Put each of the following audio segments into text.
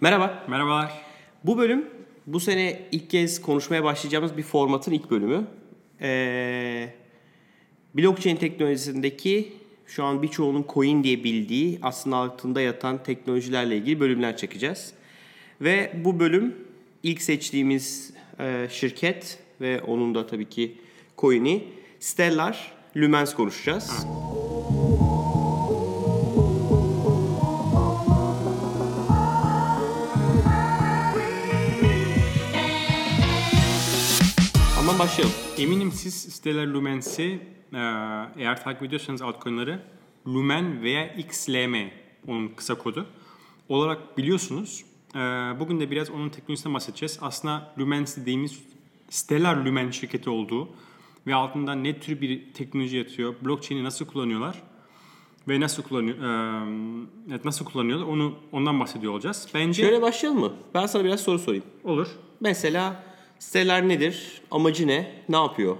Merhaba. Merhabalar. Bu bölüm bu sene ilk kez konuşmaya başlayacağımız bir formatın ilk bölümü. Ee, blockchain teknolojisindeki şu an birçoğunun coin diye bildiği aslında altında yatan teknolojilerle ilgili bölümler çekeceğiz. Ve bu bölüm ilk seçtiğimiz e, şirket ve onun da tabii ki coin'i Stellar Lumens konuşacağız. Ama başlayalım. Eminim siz Stellar Lumens'i e, eğer takip ediyorsanız altcoin'ları Lumen veya XLM onun kısa kodu olarak biliyorsunuz. E, bugün de biraz onun teknolojisinden bahsedeceğiz. Aslında Lumens dediğimiz Stellar Lumen şirketi olduğu ve altında ne tür bir teknoloji yatıyor, blockchain'i nasıl kullanıyorlar ve nasıl kullanıyor, e, evet, nasıl kullanıyorlar onu ondan bahsediyor olacağız. Bence Şöyle başlayalım mı? Ben sana biraz soru sorayım. olur. Mesela Stellar nedir? Amacı ne? Ne yapıyor?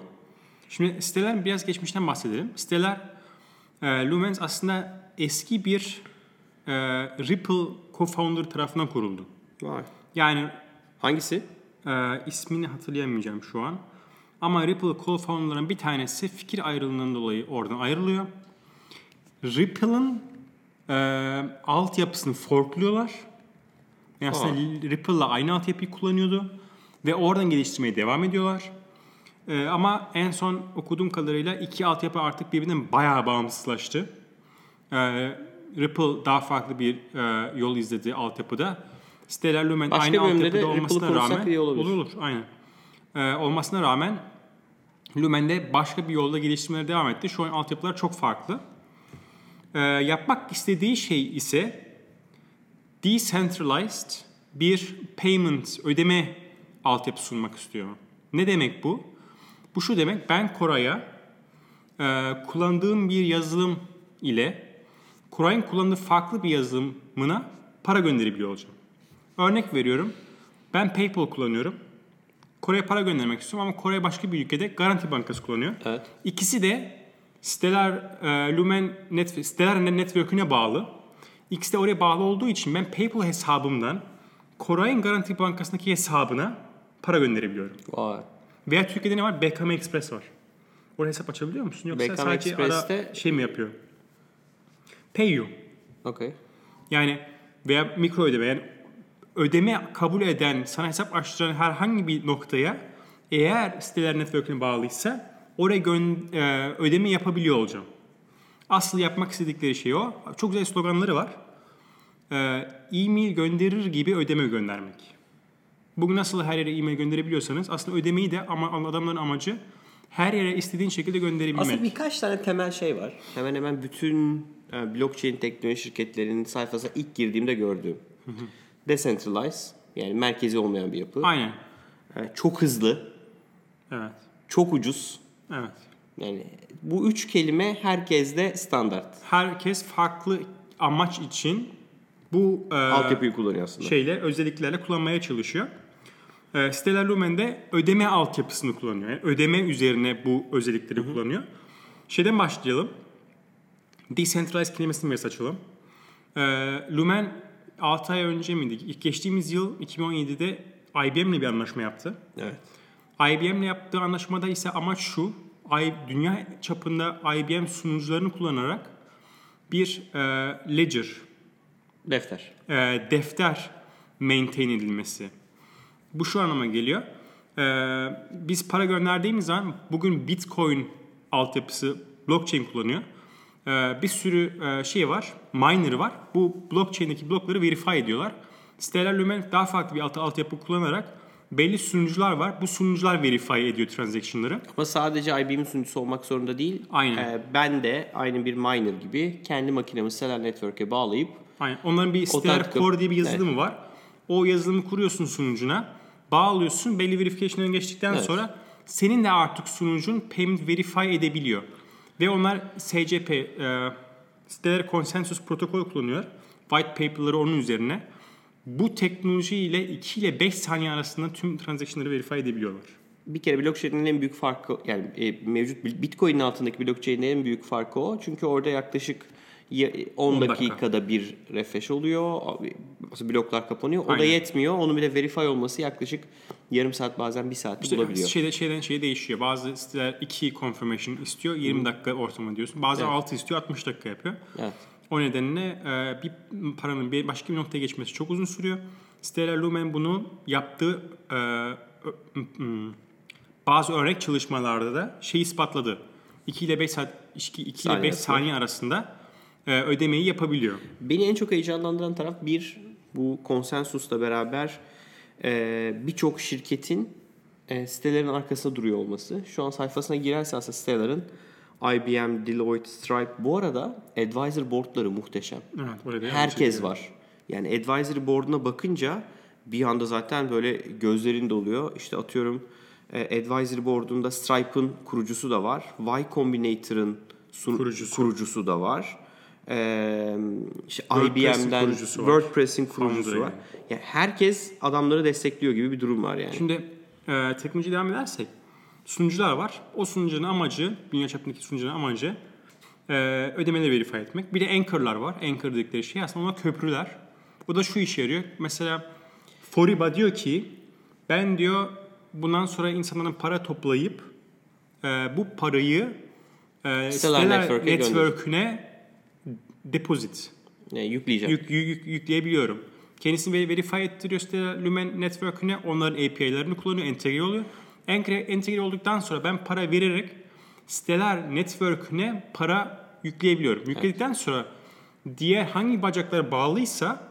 Şimdi Stellar biraz geçmişten bahsedelim. Stellar e, Lumens aslında eski bir e, Ripple co-founder tarafından kuruldu. Vay. Yani Hangisi? e, ismini hatırlayamayacağım şu an. Ama Ripple co-founder'ların bir tanesi fikir ayrılığından dolayı oradan ayrılıyor. Ripple'ın e, altyapısını forkluyorlar. Yani aslında Ripple'la aynı altyapıyı kullanıyordu. Ve oradan geliştirmeye devam ediyorlar. Ee, ama en son okuduğum kadarıyla iki altyapı artık birbirinden bayağı bağımsızlaştı. Ee, Ripple daha farklı bir e, yol izledi altyapıda. Stellar Lumen Başka aynı altyapıda olmasına rağmen iyi olabilir. olur olur aynen. Ee, olmasına rağmen Lumen'de başka bir yolda geliştirmelere devam etti. Şu an altyapılar çok farklı. Ee, yapmak istediği şey ise decentralized bir payment ödeme altyapı sunmak istiyor. Ne demek bu? Bu şu demek ben Koray'a e, kullandığım bir yazılım ile Koray'ın kullandığı farklı bir yazılımına para gönderebiliyor olacağım. Örnek veriyorum. Ben PayPal kullanıyorum. Kore'ye para göndermek istiyorum ama Kore başka bir ülkede Garanti Bankası kullanıyor. Evet. İkisi de Stellar e, Lumen net, Stellar Network'üne bağlı. İkisi de oraya bağlı olduğu için ben PayPal hesabımdan Koray'ın Garanti Bankası'ndaki hesabına para gönderebiliyorum. Vay. Veya Türkiye'de ne var? BKM Express var. Oraya hesap açabiliyor musun? Yoksa BKM sadece Express'te- ara şey mi yapıyor? Payu. Okey. Yani veya mikro ödeme yani ödeme kabul eden, sana hesap açtıran herhangi bir noktaya eğer Stellar Network'üne bağlıysa oraya gön- e, ödeme yapabiliyor olacağım. Asıl yapmak istedikleri şey o. Çok güzel sloganları var. E, e-mail gönderir gibi ödeme göndermek. Bugün nasıl her yere e-mail gönderebiliyorsanız aslında ödemeyi de ama adamların amacı her yere istediğin şekilde gönderebilmek. Aslında birkaç tane temel şey var. Hemen hemen bütün e, blockchain teknoloji şirketlerinin sayfasına ilk girdiğimde gördüğüm. Decentralized yani merkezi olmayan bir yapı. Aynen. E, Çok hızlı, Evet. çok ucuz. Evet. Yani bu üç kelime herkeste standart. herkes farklı amaç için bu e, Altyapıyı kullanıyor aslında. şeyle özelliklerle kullanmaya çalışıyor. E, Stellar Lumen de ödeme altyapısını kullanıyor. Yani ödeme üzerine bu özellikleri kullanıyor. Şeyden başlayalım. Decentralized kelimesini biraz açalım. E, Lumen 6 ay önce miydi? İlk geçtiğimiz yıl 2017'de IBM'le bir anlaşma yaptı. Evet. IBM'le yaptığı anlaşmada ise amaç şu. Dünya çapında IBM sunucularını kullanarak bir e, ledger, Defter. e, defter maintain edilmesi. Bu şu anlama geliyor. E, biz para gönderdiğimiz zaman bugün Bitcoin altyapısı blockchain kullanıyor. E, bir sürü e, şey var, miner var. Bu blockchain'deki blokları verify ediyorlar. Stellar Lumen daha farklı bir alt, altyapı kullanarak belli sunucular var. Bu sunucular verify ediyor transaction'ları. Ama sadece IBM'in sunucusu olmak zorunda değil. Aynen. E, ben de aynı bir miner gibi kendi makinemi Stellar Network'e bağlayıp Aynen. Onların bir Stellar Core diye bir yazılımı var. O yazılımı kuruyorsun sunucuna. Bağlıyorsun. Belli verification'dan geçtikten Evet. sonra senin de artık sunucun payment verify edebiliyor. Ve onlar SCP, e, Stellar Consensus protokol kullanıyor. White paper'ları onun üzerine. Bu teknoloji ile 2 ile 5 saniye arasında tüm transaction'ları verify edebiliyorlar. bir kere blockchain'in en büyük farkı yani e, mevcut Bitcoin'in altındaki blockchain'in en büyük farkı o. Çünkü orada yaklaşık Ya- 10 10 dakika. dakikada bir refresh oluyor. Bloklar kapanıyor. O da Aynen. yetmiyor. Onun bir de verify olması yaklaşık yarım saat bazen bir saat İşte bulabiliyor. şeyde, şeyden şeye değişiyor. Bazı siteler 2 confirmation istiyor. 20 dakika ortamı diyorsun. Bazı Evet. 6 istiyor. 60 dakika yapıyor. Evet. O nedenle e, bir paranın bir başka bir noktaya geçmesi çok uzun sürüyor. Stellar Lumen bunu yaptığı e, bazı örnek çalışmalarda da şey ispatladı. 2 ile 5 saat 2, 2 ile Saniye 5 arasında. saniye arasında e, ödemeyi yapabiliyor. Beni en çok heyecanlandıran taraf bir bu konsensusla beraber e, birçok şirketin e, sitelerin arkasında duruyor olması. Şu an sayfasına girersen aslında sitelerin IBM, Deloitte, Stripe bu arada advisor boardları muhteşem. Evet, Herkes şey- var. Yani advisory board'una bakınca bir anda zaten böyle gözlerin doluyor. İşte atıyorum e, advisory board'unda Stripe'ın kurucusu da var. Y Combinator'ın sun- Kurucusu. kurucusu da var. Ee, işte IBM'den kurucusu var. WordPress'in kurucusu var. Yani herkes adamları destekliyor gibi bir durum var yani. Şimdi e, teknoloji devam edersek sunucular var. O sunucunun amacı, dünya çapındaki sunucunun amacı e, ödemeleri verify etmek. Bir de anchor'lar var. Anchor dedikleri şey aslında ona köprüler. Bu da şu işe yarıyor. Mesela Foriba diyor ki ben diyor bundan sonra insanların para toplayıp e, bu parayı e, Stellar Stellar Network'e Network'üne deposit Yani yükleyeceğim. yük, yük- yük- yükleyebiliyorum. Kendisini ver- verify ettiriyor Stellar Lumen Network'üne. Onların API'lerini kullanıyor, entegre oluyor. Entegre, entegre olduktan sonra ben para vererek Stellar Network'üne para yükleyebiliyorum. Yükledikten sonra diğer hangi bacaklara bağlıysa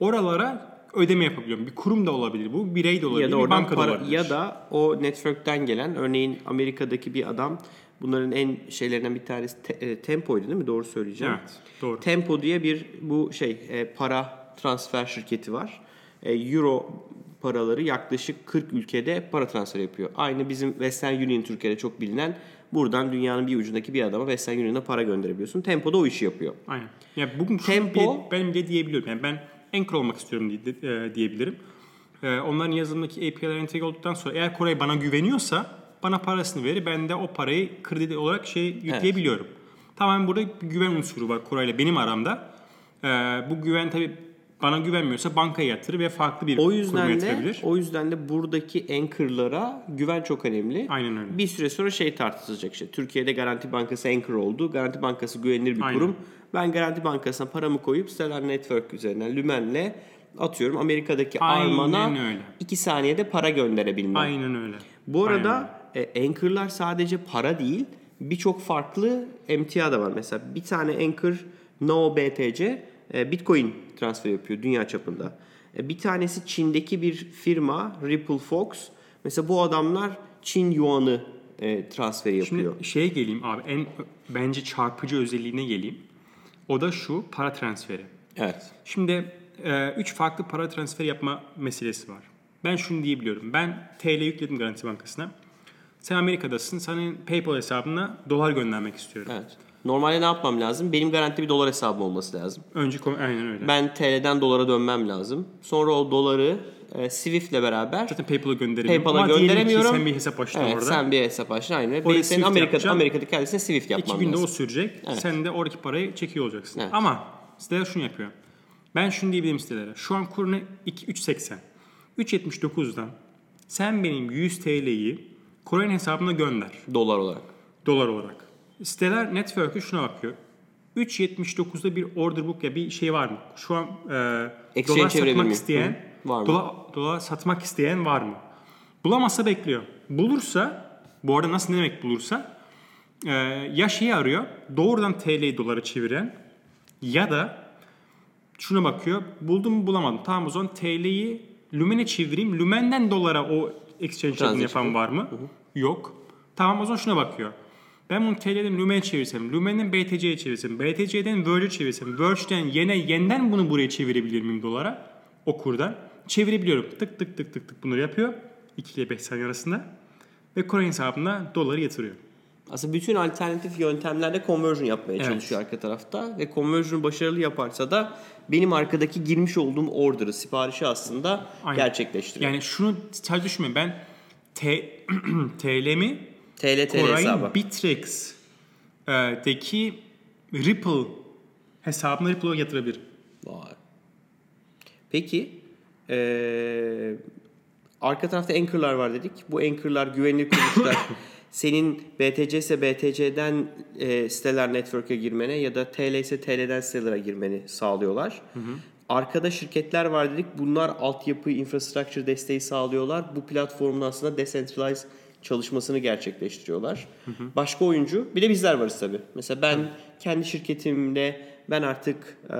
oralara ödeme yapabiliyorum. Bir kurum da olabilir bu, bir birey de olabilir, ya da bir banka da olabilir. ya da o network'ten gelen örneğin Amerika'daki bir adam bunların en şeylerinden bir tanesi te- e, Tempo'ydu değil mi? Doğru söyleyeceğim. Evet, doğru. Tempo diye bir bu şey e, para transfer şirketi var. E, Euro paraları yaklaşık 40 ülkede para transfer yapıyor. Aynı bizim Western Union Türkiye'de çok bilinen buradan dünyanın bir ucundaki bir adama Western Union'a para gönderebiliyorsun. Tempo da o işi yapıyor. Aynen. Ya bugün Tempo- bile, ben bile diyebiliyorum. Yani ben anchor olmak istiyorum diye, e, diyebilirim. E, onların yazılımdaki API'ler entegre olduktan sonra eğer Koray bana güveniyorsa bana parasını verir. Ben de o parayı kredi olarak şey yükleyebiliyorum. Tamamen burada bir güven unsuru var Koray'la benim aramda. E, bu güven tabii bana güvenmiyorsa bankaya yatırır ve farklı bir O yüzden de yatırabilir. o yüzden de buradaki anchor'lara güven çok önemli. Aynen öyle. Bir süre sonra şey tartışılacak işte. Türkiye'de Garanti Bankası anchor oldu. Garanti Bankası güvenilir bir Aynen. kurum. Ben Garanti Bankası'na paramı koyup Stellar Network üzerinden Lumen'le atıyorum Amerika'daki Aynen Arman'a öyle. 2 saniyede para gönderebilmem. Aynen öyle. Bu Aynen arada e, anchor'lar sadece para değil, birçok farklı emtia da var. Mesela bir tane anchor No BTC e, Bitcoin transfer yapıyor dünya çapında. E, bir tanesi Çin'deki bir firma Ripple Fox. Mesela bu adamlar Çin yuanı e, transferi yapıyor. Şimdi şeye geleyim abi en bence çarpıcı özelliğine geleyim. O da şu para transferi. evet. Şimdi e, üç farklı para transferi yapma meselesi var. Ben şunu diyebiliyorum. Ben TL yükledim Garanti Bankası'na. Sen Amerika'dasın. Senin PayPal hesabına dolar göndermek istiyorum. Evet. Normalde ne yapmam lazım? Benim garanti bir dolar hesabım olması lazım. Önce aynen öyle. Ben TL'den dolara dönmem lazım. Sonra o doları e, Swift'le beraber Zaten PayPal'a gönderemiyorum. PayPal'a gönderemiyorum. sen bir hesap açtın Evet, orada. sen bir hesap açtın aynı. Oraya Ben senin yapacaksın. Amerika'daki adresine Swift İki yapmam günde o lazım. sürecek. Sen de oradaki parayı çekiyor olacaksın. Evet. Ama siteler şunu yapıyor. Ben şunu diyebilirim sitelere. Şu an kur ne? 2 3.80. 3.79'dan sen benim 100 TL'yi Kore'nin hesabına gönder. Dolar olarak. dolar olarak. Siteler network'ü şuna bakıyor. 3.79'da bir order book ya bir şey var mı? Şu an e, dolar satmak isteyen, Hı. Var mı? Dolar, dolar satmak isteyen var mı? Bulamazsa bekliyor. Bulursa, bu arada nasıl ne demek bulursa, e, ya şeyi arıyor, doğrudan TL'yi dolara çeviren ya da şuna bakıyor, buldum mu bulamadım. Tamam o zaman TL'yi Lumen'e çevireyim. Lumen'den dolara o exchange adını yapan var mı? Yok. Tamam o zaman şuna bakıyor. Ben bunu TL'den Lumen'e çevirsem, Lumen'den BTC'ye çevirsem, BTC'den Verge'e çevirsem, Verge'den yine yeniden bunu buraya çevirebilir miyim dolara? O kurdan. Çevirebiliyorum. Tık tık tık tık tık bunları yapıyor. 2 ile 5 saniye arasında. Ve Coin hesabına doları yatırıyor. Aslında bütün alternatif yöntemlerde conversion yapmaya Evet. çalışıyor arka tarafta ve conversion'u başarılı yaparsa da benim arkadaki girmiş olduğum order'ı, siparişi aslında Aynen. gerçekleştiriyor. Yani şunu sadece düşünme ben T, TL'mi TL TL Koray'ın hesabı. Bittrex e, deki Ripple hesabına Ripple'a yatırabilir. Vay. Peki ee, arka tarafta anchor'lar var dedik. Bu anchor'lar güvenilir kuruluşlar. Senin BTC ise BTC'den e, siteler network'e girmene ya da TL ise TL'den sitelere girmeni sağlıyorlar. Arkada şirketler var dedik. Bunlar altyapı, infrastructure desteği sağlıyorlar. Bu platformun aslında decentralized çalışmasını gerçekleştiriyorlar. Başka oyuncu, bir de bizler varız tabii. Mesela ben kendi şirketimle ben artık e,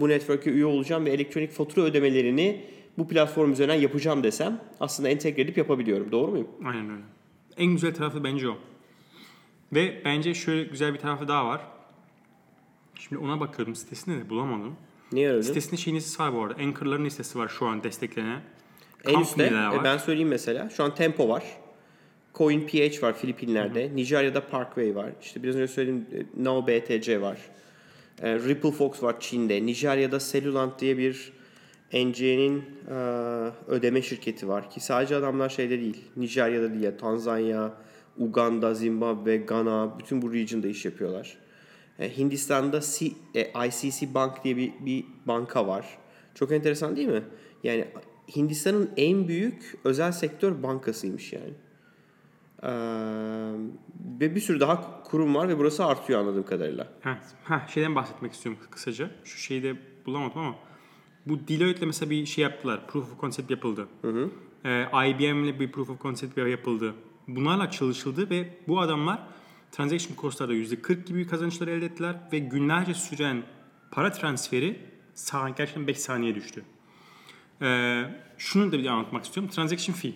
bu network'e üye olacağım ve elektronik fatura ödemelerini bu platform üzerinden yapacağım desem aslında entegre edip yapabiliyorum. Doğru muyum? Aynen öyle. En güzel tarafı bence o. Ve bence şöyle güzel bir tarafı daha var. Şimdi ona bakıyorum sitesinde de bulamadım. Niye öyle? Sitesinde şeyin listesi var bu arada. Anchor'ların listesi var şu an desteklenen. En üstte e, ben söyleyeyim mesela. Şu an Tempo var. CoinPH var Filipinler'de. Nijerya'da Parkway var. İşte biraz önce söylediğim e, Now BTC var. E, Ripple Fox var Çin'de. Nijerya'da Cellulant diye bir NC'nin e, ödeme şirketi var. Ki sadece adamlar şeyde değil. Nijerya'da değil. Tanzanya, Uganda, Zimbabwe, Ghana bütün bu region'da iş yapıyorlar. E, Hindistan'da C, e, ICC Bank diye bir, bir banka var. Çok enteresan değil mi? Yani Hindistan'ın en büyük özel sektör bankasıymış yani. Ee, ve bir sürü daha kurum var ve burası artıyor anladığım kadarıyla. Ha, ha, şeyden bahsetmek istiyorum kısaca. Şu şeyi de bulamadım ama bu Deloitte'le mesela bir şey yaptılar. Proof of concept yapıldı. Ee, IBM'le bir proof of concept yapıldı. Bunlarla çalışıldı ve bu adamlar transaction cost'larda %40 gibi kazançlar elde ettiler ve günlerce süren para transferi gerçekten 5 saniye düştü. Ee, şunu da bir anlatmak istiyorum. Transaction fee.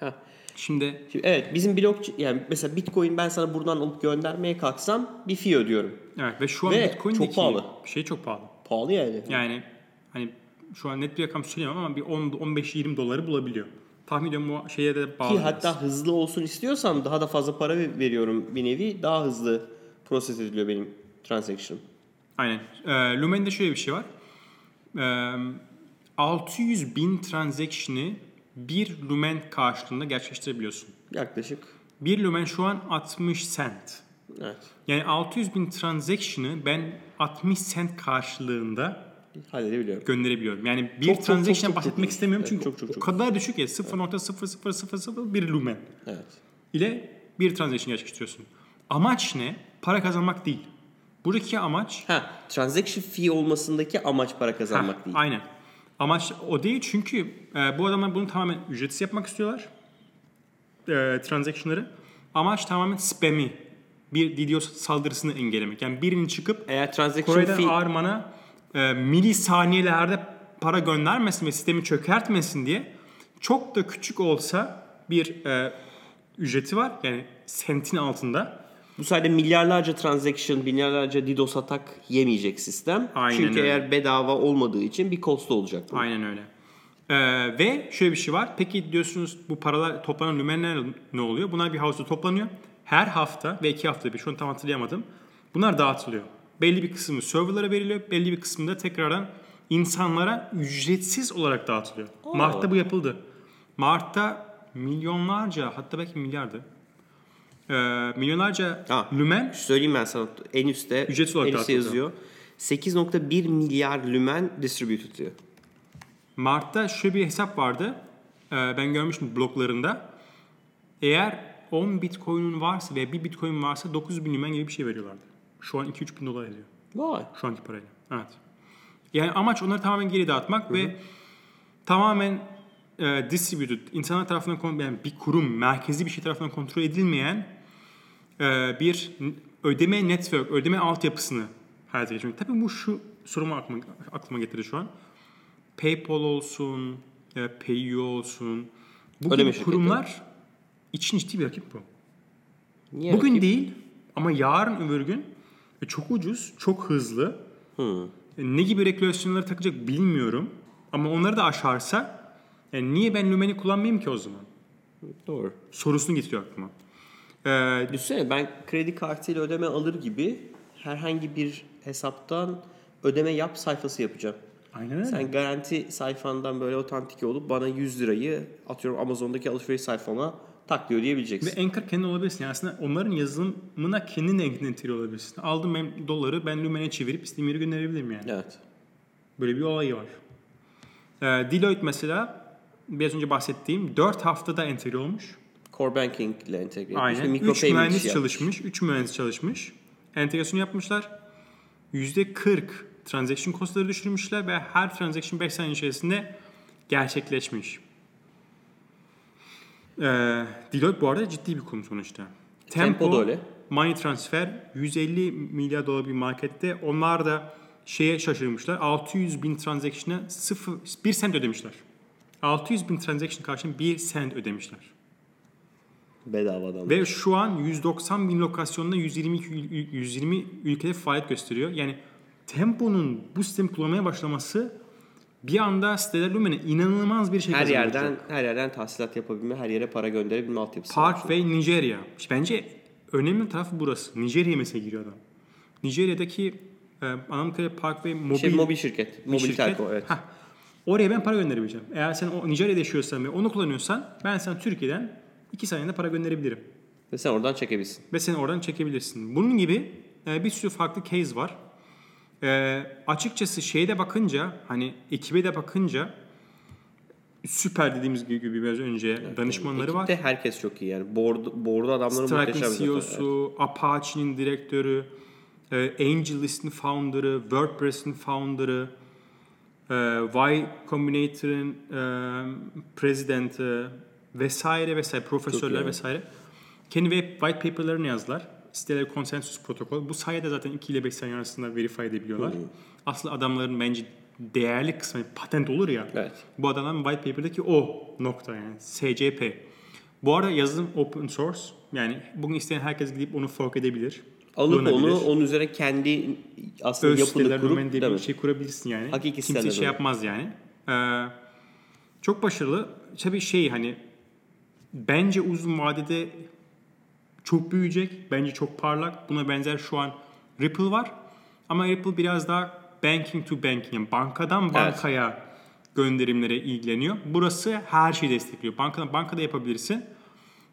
Ha. Şimdi Şimdi evet bizim blok yani mesela Bitcoin ben sana buradan alıp göndermeye kalksam bir fee ödüyorum. evet ve şu an Ve Bitcoin'deki çok pahalı. şey çok pahalı. Pahalı yani. Yani hani şu an net bir rakam söyleyemem ama bir 10 15-20 doları bulabiliyor. Tahmin ediyorum bu şeye de bağlı. Ki hatta hızlı olsun istiyorsam daha da fazla para veriyorum bir nevi. Daha hızlı proses ediliyor benim transaction. Aynen. Ee, Lumen'de şöyle bir şey var. Ee, 600 bin transaction'ı bir Lumen karşılığında gerçekleştirebiliyorsun. Yaklaşık. Bir Lumen şu an 60 cent. Evet. Yani 600 bin transaction'ı ben 60 cent karşılığında Halledebiliyorum. gönderebiliyorum. Yani bir Çok, transaction'dan bahsetmek çok. istemiyorum Evet, çünkü çok, çok, o çok. kadar düşük ya 0.0001 lumen Evet. ile bir transaction gerçekleştiriyorsun. Amaç ne? Para kazanmak değil. Buradaki amaç Ha, transaction fee olmasındaki amaç para kazanmak Ha, değil. Aynen. Amaç o değil çünkü e, bu adamlar bunu tamamen ücretsiz yapmak istiyorlar. E, transaction'ları. Amaç tamamen spam'i bir DDoS saldırısını engellemek. Yani birinin çıkıp Eğer transaction Kore'den fee Arman'a e, milisaniyelerde para göndermesin ve sistemi çökertmesin diye çok da küçük olsa bir e, ücreti var. Yani sentin altında. bu sayede milyarlarca transaction, milyarlarca DDoS atak yemeyecek sistem. Aynen Çünkü öyle. eğer bedava olmadığı için bir cost olacak. bu. Aynen öyle. Ee, ve şöyle bir şey var. Peki diyorsunuz bu paralar toplanan lümenler ne oluyor? Bunlar bir havuzda toplanıyor. Her hafta ve iki haftada bir şu an tam hatırlayamadım. Bunlar dağıtılıyor. Belli bir kısmı serverlara veriliyor. Belli bir kısmı da tekrardan insanlara ücretsiz olarak dağıtılıyor. Mart'ta bu yapıldı. Mart'ta milyonlarca hatta belki milyardı. Ee, milyonlarca Ha. lümen Söyleyeyim ben sana en üstte Ücretsiz olarak en üstte yazıyor. 8.1 milyar lümen distributed diyor. Mart'ta şöyle bir hesap vardı. Ee, ben görmüştüm bloglarında. Eğer 10 bitcoin'un varsa ve 1 bitcoin varsa 9 bin lümen gibi bir şey veriyorlardı. Şu an 2-3 bin dolar ediyor. Vay. Şu anki parayla. Evet. Yani amaç onları tamamen geri dağıtmak ve tamamen e, distributed, insanlar tarafından yani bir kurum, merkezi bir şey tarafından kontrol edilmeyen e, bir ödeme network, ödeme altyapısını hayata geçirmek. Tabii bu şu sorumu aklıma, aklıma getirdi şu an. PayPal olsun, e, PayU olsun. Bu gibi şirketleri. kurumlar için ciddi bir rakip bu. Niye Bugün rakip? değil ama yarın öbür gün e, çok ucuz, çok hızlı. Hı. E, Ne gibi regülasyonları takacak bilmiyorum. Ama onları da aşarsa yani niye ben Lumen'i kullanmayayım ki o zaman? Doğru. Sorusunu getiriyor aklıma. Ee, Düşünsene ben kredi kartıyla ödeme alır gibi herhangi bir hesaptan ödeme yap sayfası yapacağım. aynen öyle. Sen garanti sayfandan böyle otantike olup bana 100 lirayı atıyorum Amazon'daki alışveriş sayfama tak diyor Ve diyebileceksin. Anchor kendi olabilirsin. Yani aslında onların yazılımına kendin entegre olabilirsin. Aldım ben doları ben Lumen'e çevirip istediğim yere gönderebilirim yani. Evet. Böyle bir olayı var. Ee, Deloitte mesela biraz önce bahsettiğim 4 haftada entegre olmuş. Core banking ile entegre etmiş. ve Aynen. micro 3 payment mühendis yapmış. çalışmış. 3 mühendis çalışmış. Entegrasyon yapmışlar. %40 transaction costları düşürmüşler ve her transaction 5 saniye içerisinde gerçekleşmiş. Ee, Deloitte bu arada ciddi bir kurum sonuçta. Tempo da öyle. Money Transfer 150 milyar dolar bir markette. Onlar da şeye şaşırmışlar. 600 bin transaction'a 0, 1 sent ödemişler. 600 bin transaction karşılığında 1 sent ödemişler. Bedavadan. Ve şu an 190 bin lokasyonda 120, ül- 120 ülkede faaliyet gösteriyor. Yani Tempo'nun bu sistemi kullanmaya başlaması bir anda siteler Lumen'e inanılmaz bir şey her yerden her yerden tahsilat yapabilme, her yere para gönderebilme altyapısı. Park ve Nijerya. Bence önemli tarafı burası. Nijerya mesela giriyor adam. Nijerya'daki e, anladığım kadarıyla Park ve mobil, şey mobil şirket. Mobil şirket. telco evet. Hah. Oraya ben para gönderebileceğim. Eğer sen o Nijerya'da yaşıyorsan ve onu kullanıyorsan ben sana Türkiye'den 2 saniyede para gönderebilirim. Ve sen oradan çekebilirsin. ve sen oradan çekebilirsin. Bunun gibi e, bir sürü farklı case var. E, açıkçası şeyde bakınca hani ekibe de bakınca süper dediğimiz gibi biraz önce danışmanları var. Ekipte herkes çok iyi yani. Board, board'u adamların zaten. CEO'su, Apache'nin direktörü, e, AngelList'in founder'ı, WordPress'in founder'ı, e, Y Combinator'ın e, president'i vesaire vesaire, profesörler vesaire. Kendi web white paper'larını yazdılar. Siteleri konsensus protokol. Bu sayede zaten 2 ile 5 saniye arasında verify edebiliyorlar. Aslında adamların bence değerli kısmı patent olur ya. Evet. Bu adamın white paper'daki o nokta yani SCP. Bu arada yazılım open source. Yani bugün isteyen herkes gidip onu fork edebilir. Alıp onu onun üzerine kendi aslında öz yapını siteler kurup bir şey kurabilirsin yani. Hakiki Kimse siteler şey yapmaz yani. Ee, çok başarılı. Tabii şey hani bence uzun vadede çok büyüyecek. Bence çok parlak. Buna benzer şu an Ripple var. Ama Ripple biraz daha banking to banking. Yani bankadan bankaya gönderimlere ilgileniyor. Burası her şeyi destekliyor. Bankadan bankada yapabilirsin.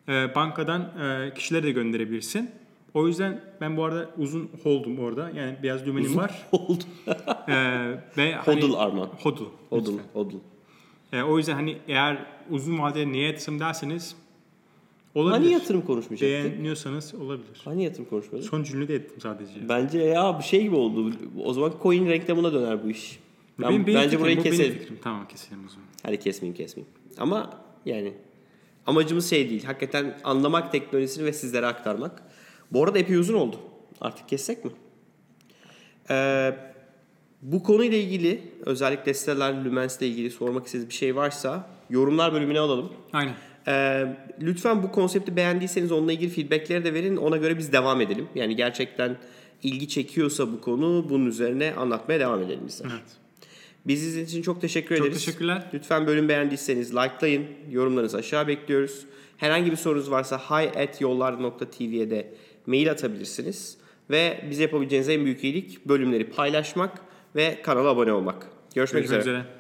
Ee, bankadan e, kişilere de gönderebilirsin. O yüzden ben bu arada uzun hold'um orada. Yani biraz dümenim var. Oldu. Ee, ve hani, Hodl Arman. Hodl. Hodl. Hodl. Ee, o yüzden hani eğer uzun vadede neye yatırım derseniz olabilir. Hani yatırım konuşmayacaktık? Beğeniyorsanız olabilir. Hani yatırım konuşmadık? Son cümle de ettim sadece. Bence ya bir şey gibi oldu. O zaman coin reklamına döner bu iş. Ben, Benim- benim bence fikrim, burayı bu benim keselim. fikrim. Tamam keselim o zaman. Hadi kesmeyeyim kesmeyeyim. Ama yani amacımız şey değil. Hakikaten anlamak teknolojisini ve sizlere aktarmak. Bu arada epey uzun oldu. Artık kessek mi? Ee, bu konuyla ilgili özellikle siteler Lumens'le ilgili sormak istediğiniz bir şey varsa yorumlar bölümüne alalım. Aynen. Ee, lütfen bu konsepti beğendiyseniz onunla ilgili feedbackleri de verin. Ona göre biz devam edelim. Yani gerçekten ilgi çekiyorsa bu konu bunun üzerine anlatmaya devam edelim bizler. Evet. Biz izlediğiniz için çok teşekkür Çok ederiz. teşekkürler. Lütfen bölüm beğendiyseniz likelayın. Yorumlarınızı aşağı bekliyoruz. Herhangi bir sorunuz varsa hi at yollar.tv'ye de mail atabilirsiniz. Ve bize yapabileceğiniz en büyük iyilik bölümleri paylaşmak ve kanala abone olmak. Görüşmek, Görüşmek üzere. üzere.